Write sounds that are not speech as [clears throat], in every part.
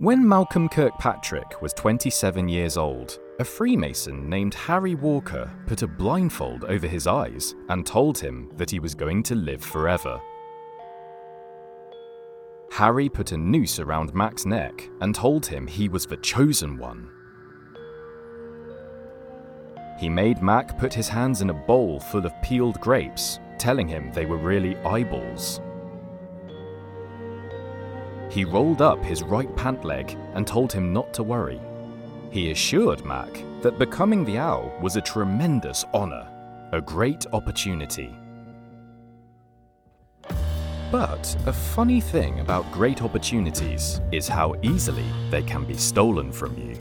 When Malcolm Kirkpatrick was 27 years old, a Freemason named Harry Walker put a blindfold over his eyes and told him that he was going to live forever. Harry put a noose around Mac's neck and told him he was the chosen one. He made Mac put his hands in a bowl full of peeled grapes, telling him they were really eyeballs. He rolled up his right pant leg and told him not to worry. He assured Mac that becoming the owl was a tremendous honour, a great opportunity. But a funny thing about great opportunities is how easily they can be stolen from you.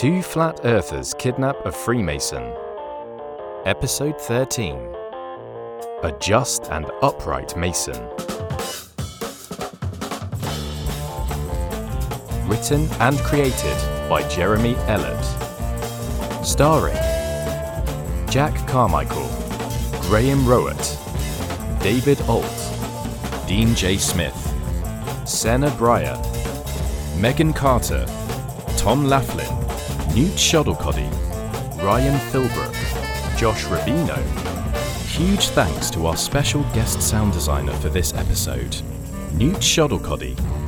Two Flat Earthers Kidnap a Freemason. Episode 13 A Just and Upright Mason. Written and created by Jeremy Ellett. Starring Jack Carmichael, Graham Rowett, David Alt, Dean J. Smith, Senna Breyer, Megan Carter, Tom Laughlin, Newt Shuttlecoddy, Ryan Philbrook, Josh Rubino. Huge thanks to our special guest sound designer for this episode, Newt Shuttlecoddy.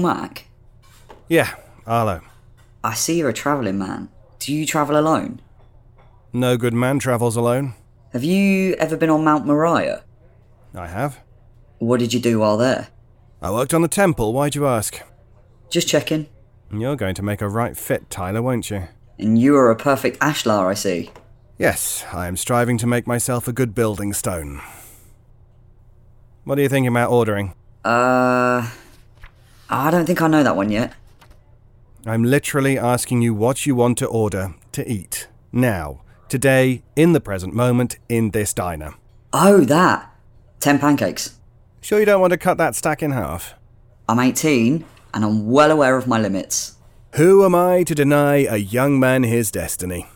Mac, Yeah, Arlo. I see you're a travelling man. Do you travel alone? No good man travels alone. Have you ever been on Mount Moriah? I have. What did you do while there? I worked on the temple, why'd you ask? Just checking. You're going to make a right fit, Tyler, won't you? And you are a perfect ashlar, I see. Yes, I am striving to make myself a good building stone. What are you thinking about ordering? Uh. Ah, I don't think I know that one yet. I'm literally asking you what you want to order to eat. Now. Today, in the present moment, in this diner. Oh, that! Ten pancakes. Sure you don't want to cut that stack in half? I'm 18, and I'm well aware of my limits. Who am I to deny a young man his destiny?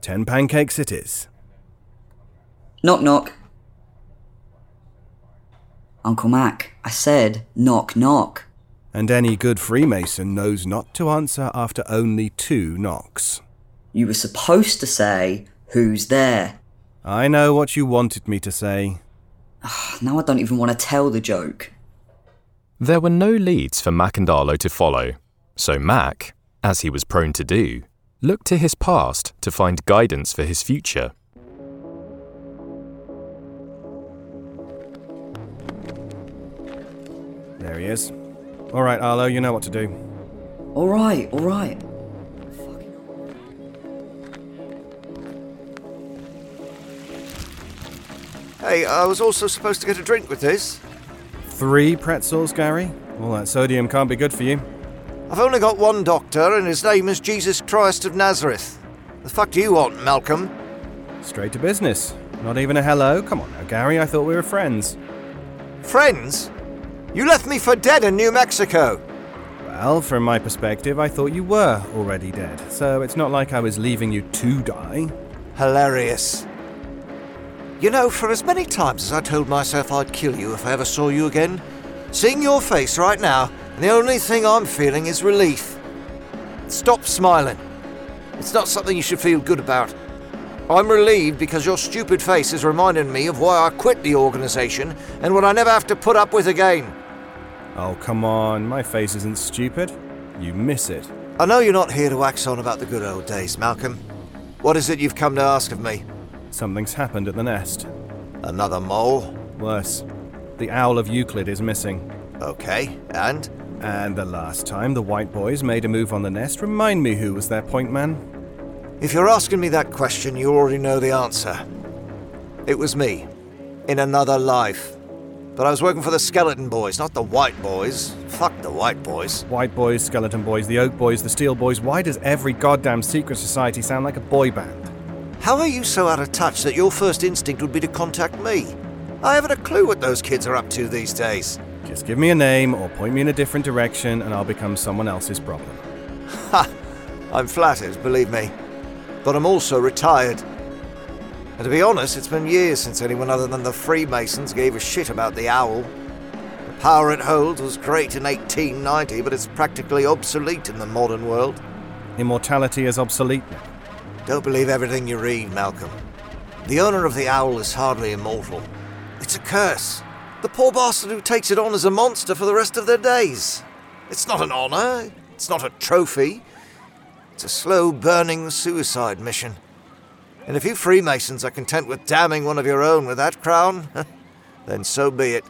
Ten pancakes it is. Knock knock. Uncle Mac, I said knock knock. And any good Freemason knows not to answer after only two knocks. You were supposed to say, Who's there? I know what you wanted me to say. Ah, now I don't even want to tell the joke. There were no leads for Mac and Arlo to follow, so Mac, as he was prone to do, looked to his past to find guidance for his future. Is. All right, Arlo, you know what to do. Alright, alright. Hey, I was also supposed to get a drink with this. Three pretzels, Gary? All that sodium can't be good for you. I've only got one doctor, and his name is Jesus Christ of Nazareth. The fuck do you want, Malcolm? Straight to business. Not even a hello? Come on now, Gary, I thought we were friends. Friends? You left me for dead in New Mexico. Well, from my perspective, I thought you were already dead, so it's not like I was leaving you to die. Hilarious. You know, for as many times as I told myself I'd kill you if I ever saw you again, seeing your face right now, the only thing I'm feeling is relief. Stop smiling. It's not something you should feel good about. I'm relieved because your stupid face is reminding me of why I quit the organization and what I never have to put up with again. Oh, come on, my face isn't stupid. You miss it. I know you're not here to wax on about the good old days, Malcolm. What is it you've come to ask of me? Something's happened at the nest. Another mole? Worse, the owl of Euclid is missing. Okay, and? And the last time the White Boys made a move on the nest, remind me who was their point man? If you're asking me that question, you already know the answer. It was me. In another life. But I was working for the Skeleton Boys, not the White Boys. Fuck the White Boys. White Boys, Skeleton Boys, the Oak Boys, the Steel Boys. Why does every goddamn secret society sound like a boy band? How are you so out of touch that your first instinct would be to contact me? I haven't a clue what those kids are up to these days. Just give me a name or point me in a different direction and I'll become someone else's problem. Ha! I'm flattered, believe me. But I'm also retired. And to be honest, it's been years since anyone other than the Freemasons gave a shit about the owl. The power it holds was great in 1890, but it's practically obsolete in the modern world. Immortality is obsolete. Don't believe everything you read, Malcolm. The owner of the owl is hardly immortal. It's a curse. The poor bastard who takes it on is a monster for the rest of their days. It's not an honor, it's not a trophy. It's a slow burning suicide mission. And if you Freemasons are content with damning one of your own with that crown, [laughs] then so be it.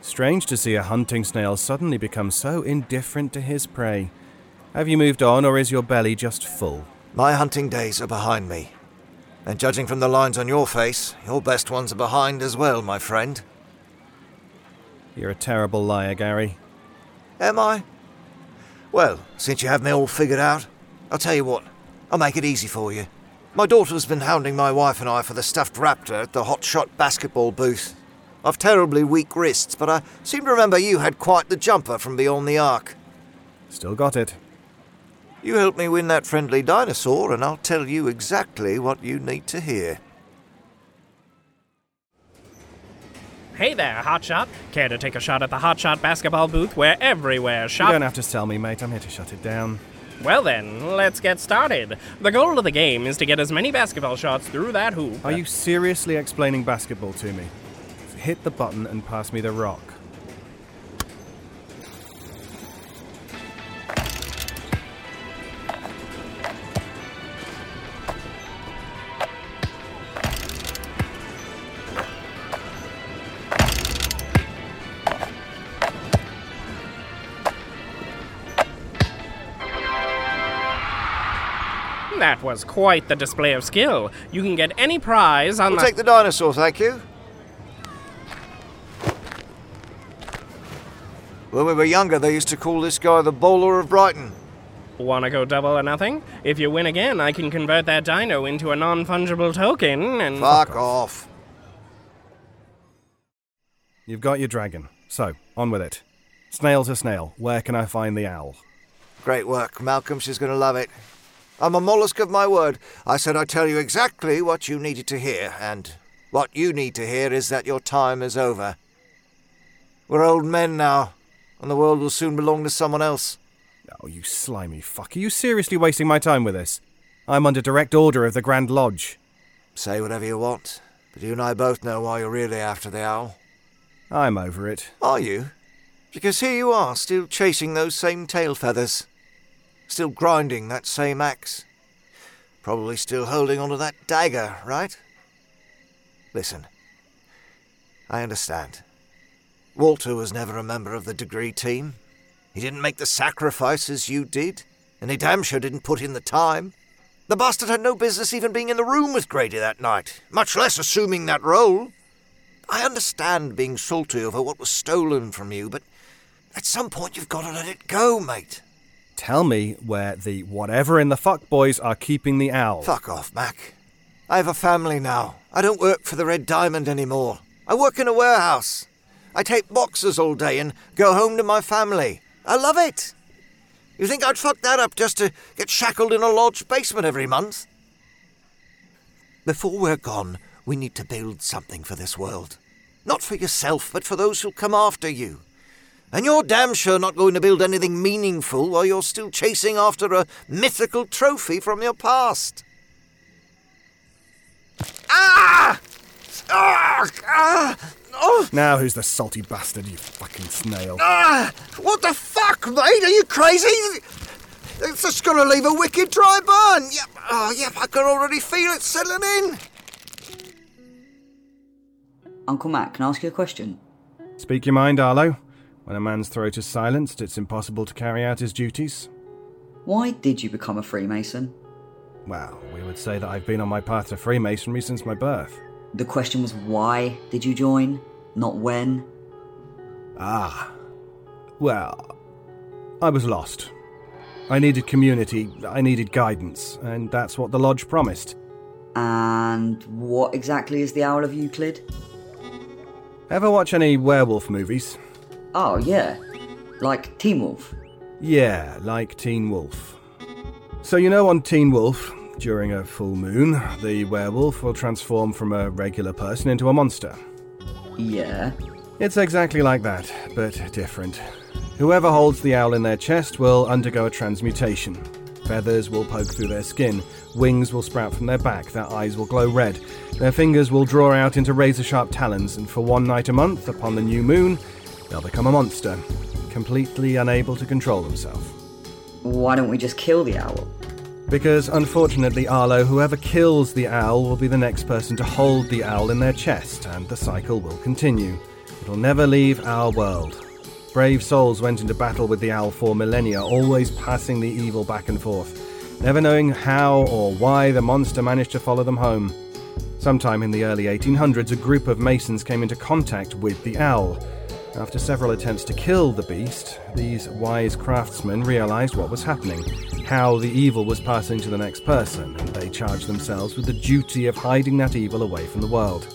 Strange to see a hunting snail suddenly become so indifferent to his prey. Have you moved on, or is your belly just full? My hunting days are behind me. And judging from the lines on your face, your best ones are behind as well, my friend. You're a terrible liar, Gary. Am I? Well, since you have me all figured out, I'll tell you what, I'll make it easy for you. My daughter's been hounding my wife and I for the stuffed raptor at the Hot Shot basketball booth. I've terribly weak wrists, but I seem to remember you had quite the jumper from beyond the arc. Still got it. You help me win that friendly dinosaur, and I'll tell you exactly what you need to hear. Hey there, Hotshot. Care to take a shot at the Hotshot basketball booth where everywhere shot. You don't have to sell me, mate. I'm here to shut it down. Well then, let's get started. The goal of the game is to get as many basketball shots through that hoop. Are you seriously explaining basketball to me? Hit the button and pass me the rock. That was quite the display of skill. You can get any prize on We'll the. take the dinosaur, thank you. When we were younger, they used to call this guy the bowler of Brighton. Wanna go double or nothing? If you win again, I can convert that dino into a non fungible token and. Fuck off. You've got your dragon. So, on with it. Snail to snail, where can I find the owl? Great work, Malcolm. She's going to love it. I'm a mollusk of my word. I said I'd tell you exactly what you needed to hear, and what you need to hear is that your time is over. We're old men now, and the world will soon belong to someone else. Oh, you slimy fuck. Are you seriously wasting my time with this? I'm under direct order of the Grand Lodge. Say whatever you want, but you and I both know why you're really after the owl. I'm over it. Are you? Because here you are, still chasing those same tail feathers. Still grinding that same axe. Probably still holding onto that dagger, right? Listen. I understand. Walter was never a member of the degree team. He didn't make the sacrifices you did, and he damn sure didn't put in the time. The bastard had no business even being in the room with Grady that night, much less assuming that role. I understand being salty over what was stolen from you, but at some point you've got to let it go, mate. Tell me where the whatever in the fuck boys are keeping the owl. Fuck off, Mac. I have a family now. I don't work for the Red Diamond anymore. I work in a warehouse. I take boxes all day and go home to my family. I love it. You think I'd fuck that up just to get shackled in a lodge basement every month? Before we're gone, we need to build something for this world. Not for yourself, but for those who'll come after you. And you're damn sure not going to build anything meaningful while you're still chasing after a mythical trophy from your past. Ah! Ah! Ah! Oh, Now who's the salty bastard, you fucking snail? ah, what the fuck, mate? Are you crazy? It's just gonna leave a wicked dry burn. Yep. Oh, yep. I can already feel it settling in. Uncle Matt, can I ask you a question? Speak your mind, Arlo. When a man's throat is silenced, it's impossible to carry out his duties. Why did you become a Freemason? Well, we would say that I've been on my path to Freemasonry since my birth. The question was why did you join, not when? Ah. Well, I was lost. I needed community, I needed guidance, and that's what the Lodge promised. And what exactly is the Owl of Euclid? Ever watch any werewolf movies? Oh, yeah. Like Teen Wolf. Yeah, like Teen Wolf. So, you know, on Teen Wolf, during a full moon, the werewolf will transform from a regular person into a monster. Yeah. It's exactly like that, but different. Whoever holds the owl in their chest will undergo a transmutation. Feathers will poke through their skin, wings will sprout from their back, their eyes will glow red, their fingers will draw out into razor sharp talons, and for one night a month, upon the new moon, they'll become a monster, completely unable to control themselves. Why don't we just kill the owl? Because unfortunately, Arlo, whoever kills the owl will be the next person to hold the owl in their chest, and the cycle will continue. It'll never leave our world. Brave souls went into battle with the owl for millennia, always passing the evil back and forth, never knowing how or why the monster managed to follow them home. Sometime in the early 1800s, a group of masons came into contact with the owl. After several attempts to kill the beast, these wise craftsmen realized what was happening, how the evil was passing to the next person, and they charged themselves with the duty of hiding that evil away from the world.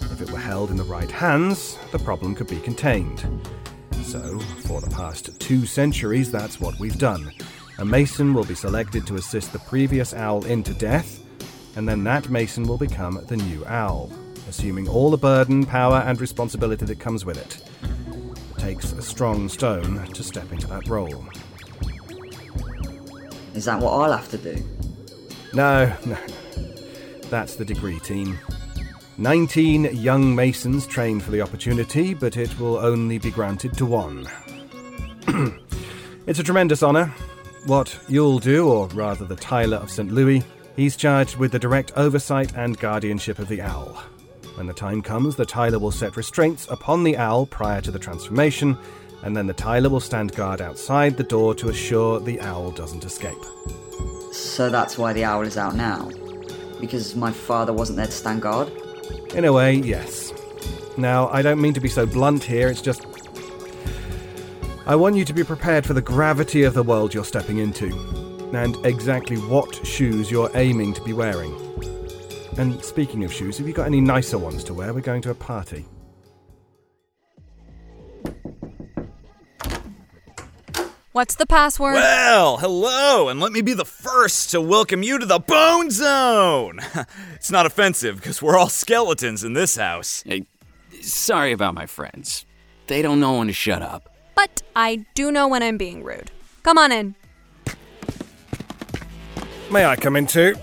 If it were held in the right hands, the problem could be contained. So, for the past two centuries, that's what we've done. A mason will be selected to assist the previous owl into death, and then that mason will become the new owl, assuming all the burden, power, and responsibility that comes with it. It takes a strong stone to step into that role. Is that what I'll have to do? No, [laughs] no. That's the degree team. 19 young Masons train for the opportunity, but it will only be granted to one. [clears throat] it's a tremendous honour. What you'll do, or rather the Tyler of St. Louis, he's charged with the direct oversight and guardianship of the owl. When the time comes, the Tyler will set restraints upon the owl prior to the transformation, and then the Tyler will stand guard outside the door to assure the owl doesn't escape. So that's why the owl is out now? Because my father wasn't there to stand guard? In a way, yes. Now, I don't mean to be so blunt here, it's just. I want you to be prepared for the gravity of the world you're stepping into, and exactly what shoes you're aiming to be wearing. And speaking of shoes, have you got any nicer ones to wear? We're going to a party. What's the password? Well, hello, and let me be the first to welcome you to the Bone Zone! [laughs] it's not offensive, because we're all skeletons in this house. Hey, sorry about my friends. They don't know when to shut up. But I do know when I'm being rude. Come on in. May I come in too?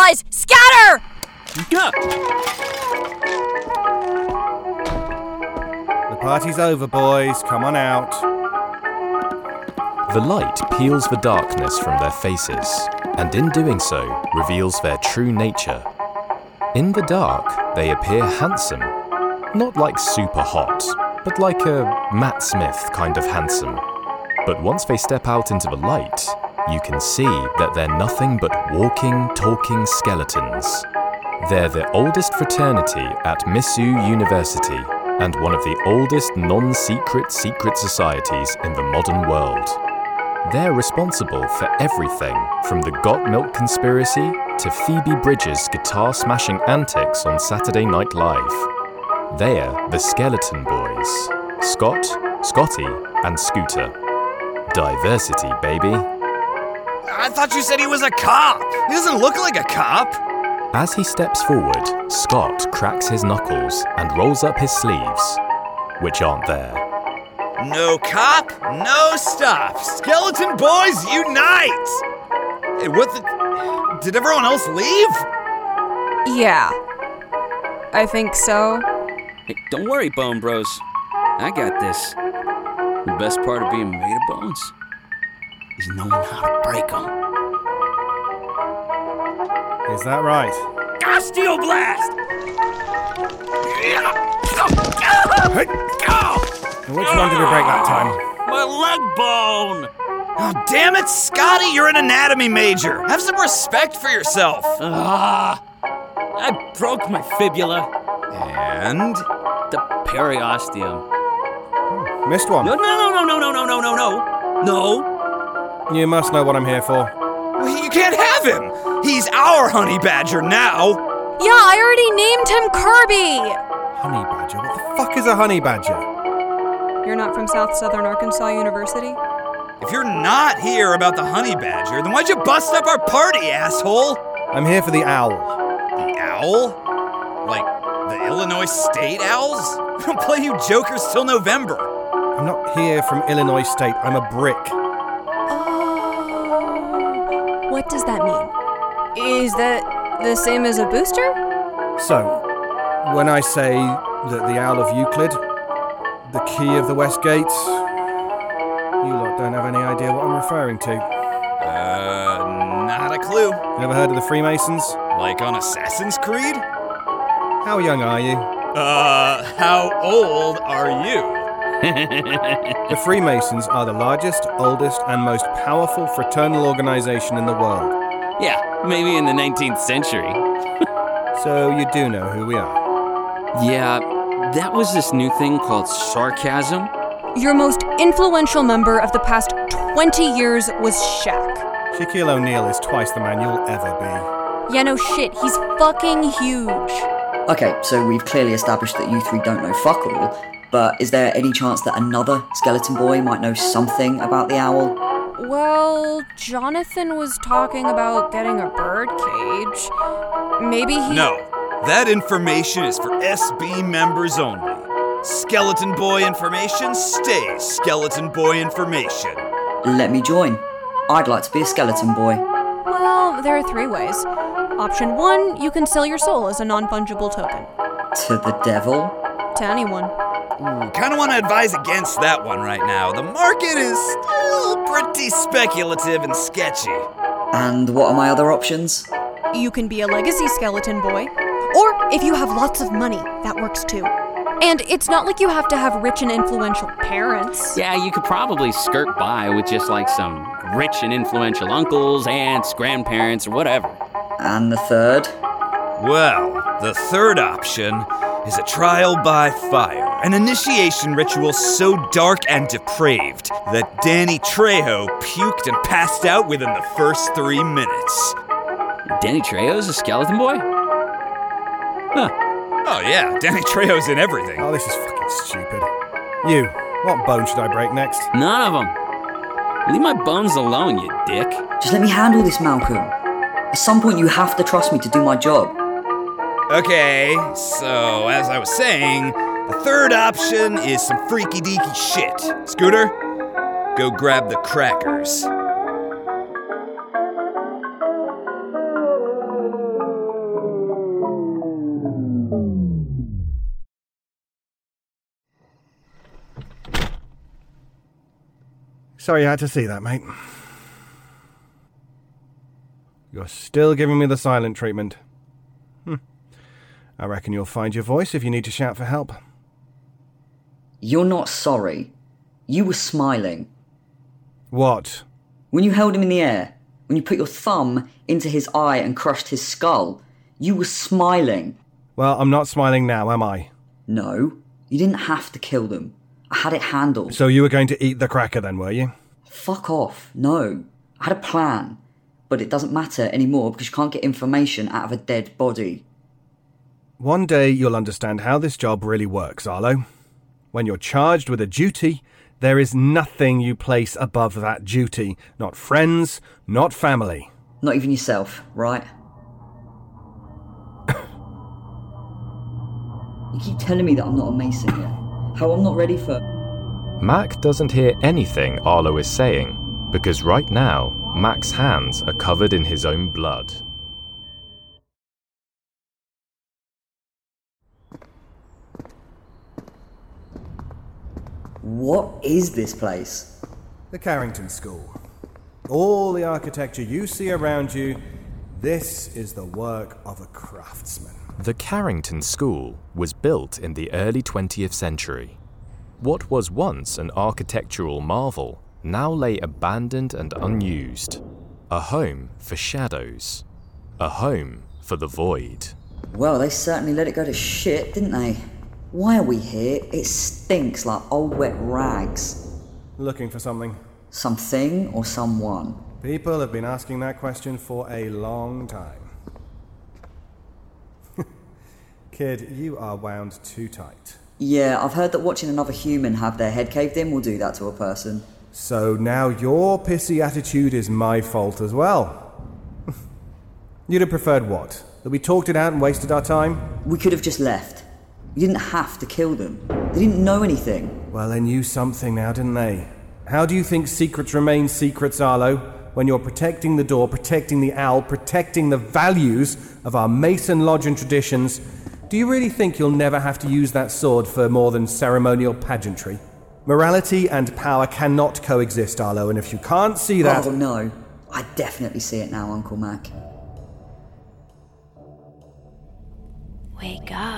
It's! Scatter! Gah! The party's over, boys. Come on out. The light peels the darkness from their faces, and in doing so, reveals their true nature. In the dark, they appear handsome. Not like super hot, but like a Matt Smith kind of handsome. But once they step out into the light, you can see that they're nothing but walking, talking skeletons. They're the oldest fraternity at Mizzou University and one of the oldest non secret secret societies in the modern world. They're responsible for everything from the Got Milk conspiracy to Phoebe Bridgers' guitar smashing antics on Saturday Night Live. They're the Skeleton Boys Scott, Scotty, and Scooter. Diversity, baby. I thought you said he was a cop! He doesn't look like a cop! As he steps forward, Scott cracks his knuckles and rolls up his sleeves, which aren't there. No cop, no stop! Skeleton Boys unite! Hey, what the. Did everyone else leave? Yeah. I think so. Hey, don't worry, Bone Bros. I got this. The best part of being made of bones is knowing how to break them. Is that right? Ah, Steel Blast! And which one did we break that time? My leg bone! Oh, damn it, Scotty, you're an anatomy major. Have some respect for yourself. Ah! I broke my fibula. And? The periosteum. Missed one. No, no, no, no, no, no, no, no, no, no. You must know what I'm here for. You can't have him. He's our honey badger now. Yeah, I already named him Kirby! Honey badger? What the fuck is a honey badger? You're not from South Southern Arkansas University? If you're not here about the honey badger, then why'd you bust up our party, asshole? I'm here for the owl. The owl? Like the Illinois State Owls? We [laughs] don't play you jokers till November. I'm not here from Illinois State. I'm a brick. What does that mean? Is that the same as a booster? So, when I say that the Owl of Euclid, the key of the West Gate, you lot don't have any idea what I'm referring to. Uh, not a clue. You ever heard of the Freemasons? Like on Assassin's Creed? How young are you? Uh, how old are you? The Freemasons are the largest, oldest, and most powerful fraternal organization in the world. Yeah, maybe in the 19th century. [laughs] So you do know who we are. Yeah, that was this new thing called sarcasm. Your most influential member of the past 20 years was Shaq. Shaquille O'Neal is twice the man you'll ever be. Yeah, no shit, he's fucking huge. Okay, so we've clearly established that you three don't know fuck all, but is there any chance that another skeleton boy might know something about the owl? Well, Jonathan was talking about getting a bird cage. Maybe he. No, that information is for SB members only. Skeleton Boy information stays Skeleton Boy information. Let me join. I'd like to be a skeleton boy. Well, there are three ways. Option one, you can sell your soul as a non fungible token. To the devil? To anyone. Hmm, Ooh, kind of want to advise against that one right now. The market is still pretty speculative and sketchy. And what are my other options? You can be a legacy skeleton boy. Or if you have lots of money, that works too. And it's not like you have to have rich and influential parents. Yeah, you could probably skirt by with just like some rich and influential uncles, aunts, grandparents, or whatever. And the third? Well, the third option is a trial by fire, an initiation ritual so dark and depraved that Danny Trejo puked and passed out within the first three minutes. Danny Trejo's a skeleton boy? Huh. Oh, yeah, Danny Trejo's in everything. Oh, this is fucking stupid. You, what bone should I break next? None of them. Leave my bones alone, you dick. Just let me handle this, Malcolm. At some point, you have to trust me to do my job. Okay, so as I was saying, the third option is some freaky deaky shit. Scooter, go grab the crackers. Sorry you had to see that, mate. You're still giving me the silent treatment. I reckon you'll find your voice if you need to shout for help. You're not sorry. You were smiling. What? When you held him in the air, when you put your thumb into his eye and crushed his skull, you were smiling. Well, I'm not smiling now, am I? No, you didn't have to kill them. I had it handled. So you were going to eat the cracker then, were you? Fuck off. No. I had a plan. But it doesn't matter anymore because you can't get information out of a dead body. One day you'll understand how this job really works, Arlo. When you're charged with a duty, there is nothing you place above that duty. Not friends, not family. Not even yourself, right? [coughs] you keep telling me that I'm not a mason yet. How I'm not ready for. Mac doesn't hear anything Arlo is saying because right now, Mac's hands are covered in his own blood. What is this place? The Carrington School. All the architecture you see around you, this is the work of a craftsman. The Carrington School was built in the early 20th century. What was once an architectural marvel now lay abandoned and unused. A home for shadows. A home for the void. Well, they certainly let it go to shit, didn't they? Why are we here? It stinks like old wet rags. Looking for something. Something or someone? People have been asking that question for a long time. [laughs] Kid, you are wound too tight. Yeah, I've heard that watching another human have their head caved in will do that to a person. So now your pissy attitude is my fault as well. [laughs] You'd have preferred what? That we talked it out and wasted our time? We could have just left. We didn't have to kill them. They didn't know anything. Well, they knew something now, didn't they? How do you think secrets remain secrets, Arlo? When you're protecting the door, protecting the owl, protecting the values of our Mason Lodge and traditions, do you really think you'll never have to use that sword for more than ceremonial pageantry? Morality and power cannot coexist, Arlo, and if you can't see that. Oh, no. I definitely see it now, Uncle Mac. Wake up.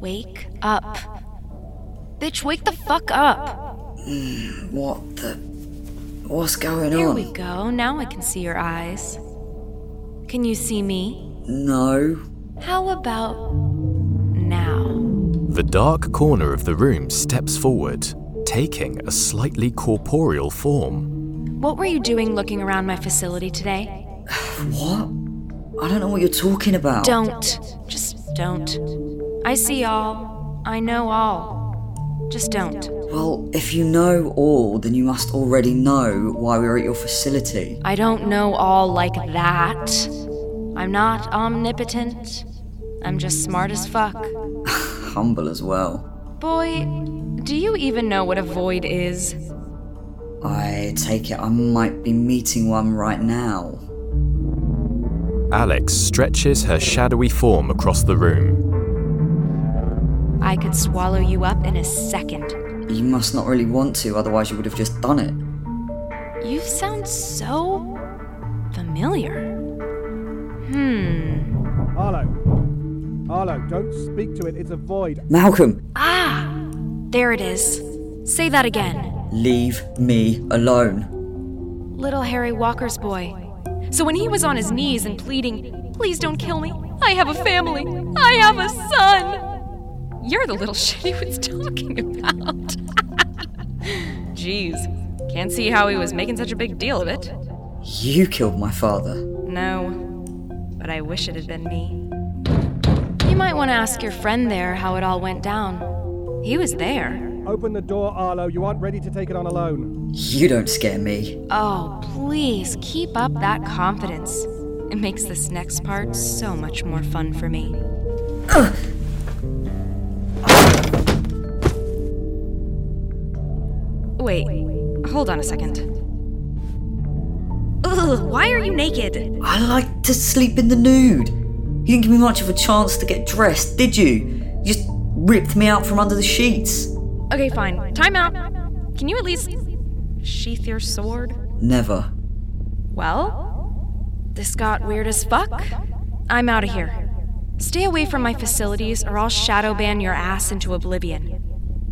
Wake up. Bitch, wake the fuck up. Mm, what the. What's going on? Here we go. Now I can see your eyes. Can you see me? No. How about now? The dark corner of the room steps forward, taking a slightly corporeal form. What were you doing looking around my facility today? [sighs] What? I don't know what you're talking about. Don't. Just don't. I see all. I know all. Just don't. Well, if you know all, then you must already know why we're at your facility. I don't know all like that. I'm not omnipotent. I'm just smart as fuck. [laughs] Humble as well. Boy, do you even know what a void is? I take it I might be meeting one right now. Alex stretches her shadowy form across the room. I could swallow you up in a second. You must not really want to, otherwise, you would have just done it. You sound so familiar. Hmm. Arlo. Arlo, don't speak to it. It's a void. Malcolm, Ah! There it is. Say that again. leave me alone. Little Harry Walker's boy. So when he was on his knees and pleading, Please don't kill me. I have a family. I have a son. You're the little [laughs] shit he was talking about. [laughs] Jeez. Can't see how he was making such a big deal of it. You killed my father. No. But I wish it had been me. You might want to ask your friend there how it all went down. He was there. Open the door, Arlo. You aren't ready to take it on alone. You don't scare me. Oh, please keep up that confidence. It makes this next part so much more fun for me. Wait, hold on a second. Ugh, why are you naked? I like to sleep in the nude. You didn't give me much of a chance to get dressed, did you? You just ripped me out from under the sheets. Okay, fine. Time out. Can you at least sheath your sword? Never. Well, this got weird as fuck. I'm out of here. Stay away from my facilities or I'll shadow ban your ass into oblivion.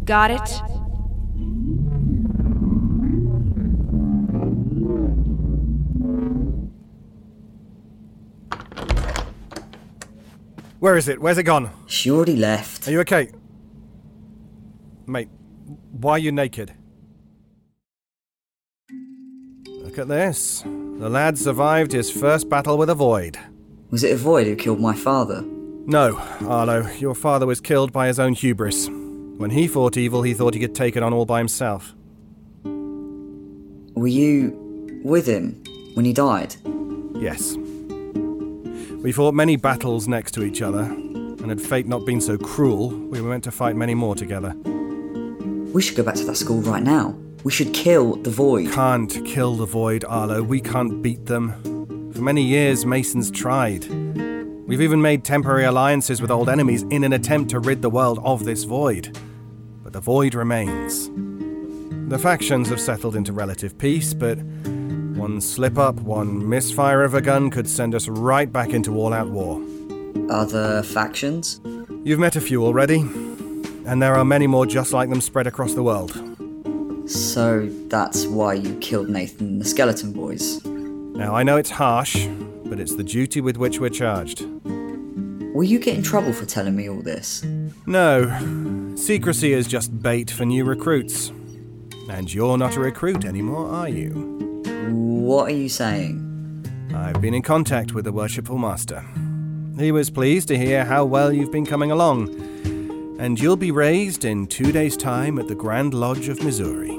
Got it? Where is it? Where's it gone? She already left. Are you okay? Mate, why are you naked? Look at this. The lad survived his first battle with a void. Was it a void who killed my father? No, Arlo, your father was killed by his own hubris. When he fought evil, he thought he could take it on all by himself. Were you with him when he died? Yes. We fought many battles next to each other, and had fate not been so cruel, we were meant to fight many more together. We should go back to that school right now. We should kill the void. Can't kill the void, Arlo. We can't beat them. For many years, Masons tried. We've even made temporary alliances with old enemies in an attempt to rid the world of this void. But the void remains. The factions have settled into relative peace, but one slip up, one misfire of a gun could send us right back into all out war. Other factions? You've met a few already, and there are many more just like them spread across the world. So that's why you killed Nathan and the Skeleton Boys. Now, I know it's harsh, but it's the duty with which we're charged. Will you get in trouble for telling me all this? No. Secrecy is just bait for new recruits. And you're not a recruit anymore, are you? What are you saying? I've been in contact with the Worshipful Master. He was pleased to hear how well you've been coming along. And you'll be raised in two days' time at the Grand Lodge of Missouri.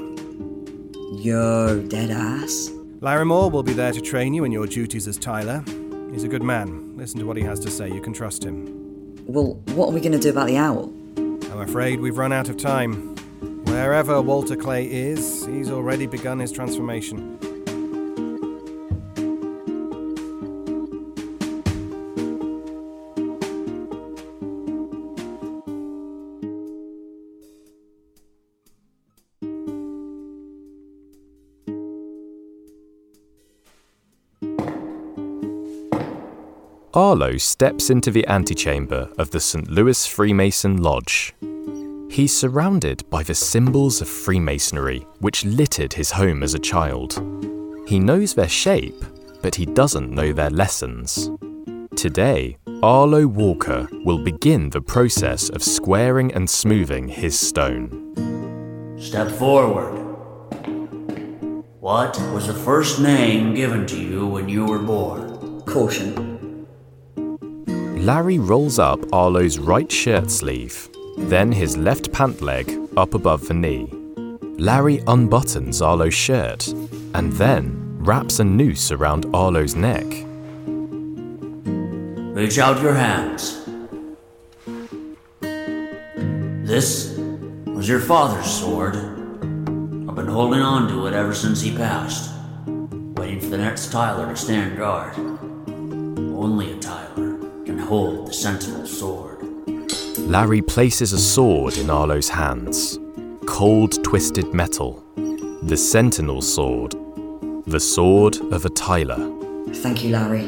Yo, dead ass. Larimore will be there to train you in your duties as Tyler. He's a good man. Listen to what he has to say. You can trust him. Well, what are we going to do about the owl? I'm afraid we've run out of time. Wherever Walter Clay is, he's already begun his transformation. Arlo steps into the antechamber of the St. Louis Freemason Lodge. He's surrounded by the symbols of Freemasonry which littered his home as a child. He knows their shape, but he doesn't know their lessons. Today, Arlo Walker will begin the process of squaring and smoothing his stone. Step forward. What was the first name given to you when you were born? Caution. Larry rolls up Arlo's right shirt sleeve, then his left pant leg up above the knee. Larry unbuttons Arlo's shirt and then wraps a noose around Arlo's neck. Reach out your hands. This was your father's sword. I've been holding on to it ever since he passed, waiting for the next Tyler to stand guard. Only hold the Sentinel sword. Larry places a sword in Arlo's hands. Cold, twisted metal. The Sentinel sword. The sword of a Tyler. Thank you, Larry.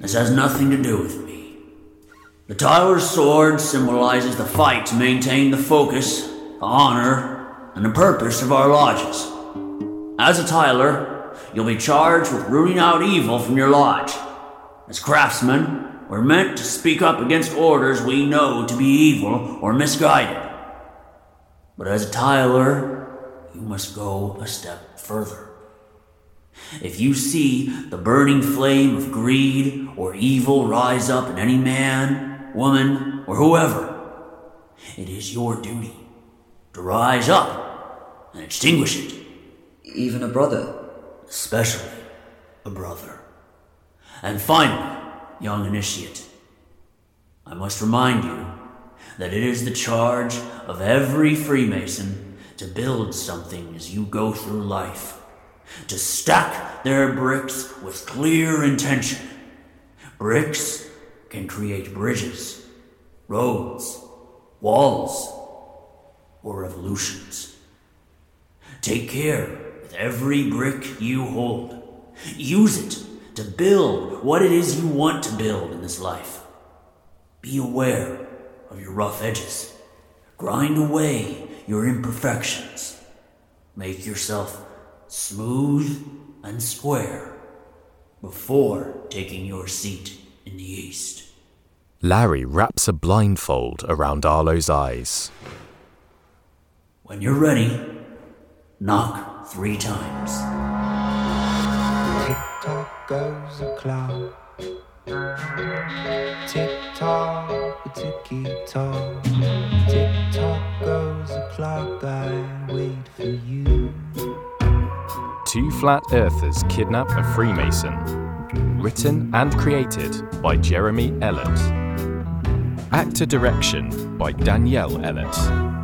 This has nothing to do with me. The Tyler's sword symbolizes the fight to maintain the focus, the honor, and the purpose of our lodges. As a Tyler, you'll be charged with rooting out evil from your lodge. As craftsmen, we're meant to speak up against orders we know to be evil or misguided. But as a Tyler, you must go a step further. If you see the burning flame of greed or evil rise up in any man, woman, or whoever, it is your duty to rise up and extinguish it. Even a brother? Especially a brother. And finally, young initiate, I must remind you that it is the charge of every Freemason to build something as you go through life, to stack their bricks with clear intention. Bricks can create bridges, roads, walls, or revolutions. Take care with every brick you hold. Use it to build what it is you want to build in this life. Be aware of your rough edges. Grind away your imperfections. Make yourself smooth and square before taking your seat in the east. Larry wraps a blindfold around Arlo's eyes. When you're ready, knock three times. Tock goes the clock. Tick tock, ticky tock. Tick tock goes the clock. I wait for you. Two Flat Earthers Kidnap a Freemason. Written and created by Jeremy Ellett. Actor direction by Danielle Ellett.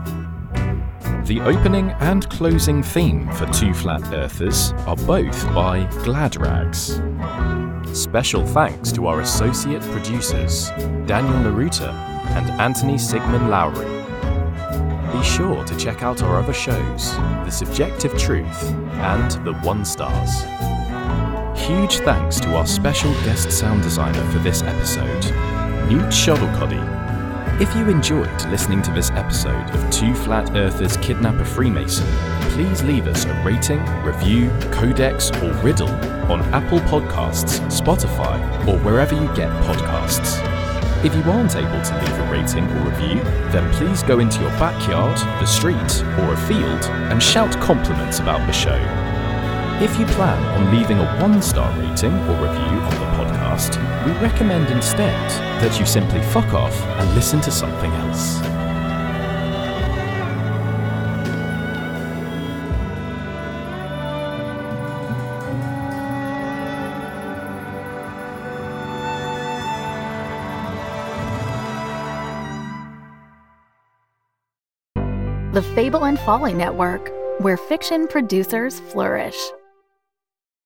The opening and closing theme for Two Flat Earthers are both by Gladrags. Special thanks to our associate producers, Daniel Naruta and Anthony Sigmund Lowry. Be sure to check out our other shows, The Subjective Truth and The One Stars. Huge thanks to our special guest sound designer for this episode, Newt Shuttlecoddy. If you enjoyed listening to this episode of Two Flat Earthers Kidnap a Freemason, please leave us a rating, review, codex, or riddle on Apple Podcasts, Spotify, or wherever you get podcasts. If you aren't able to leave a rating or review, then please go into your backyard, the street, or a field and shout compliments about the show. If you plan on leaving a one star rating or review on the podcast, we recommend instead that you simply fuck off and listen to something else. The Fable and Folly Network, where fiction producers flourish.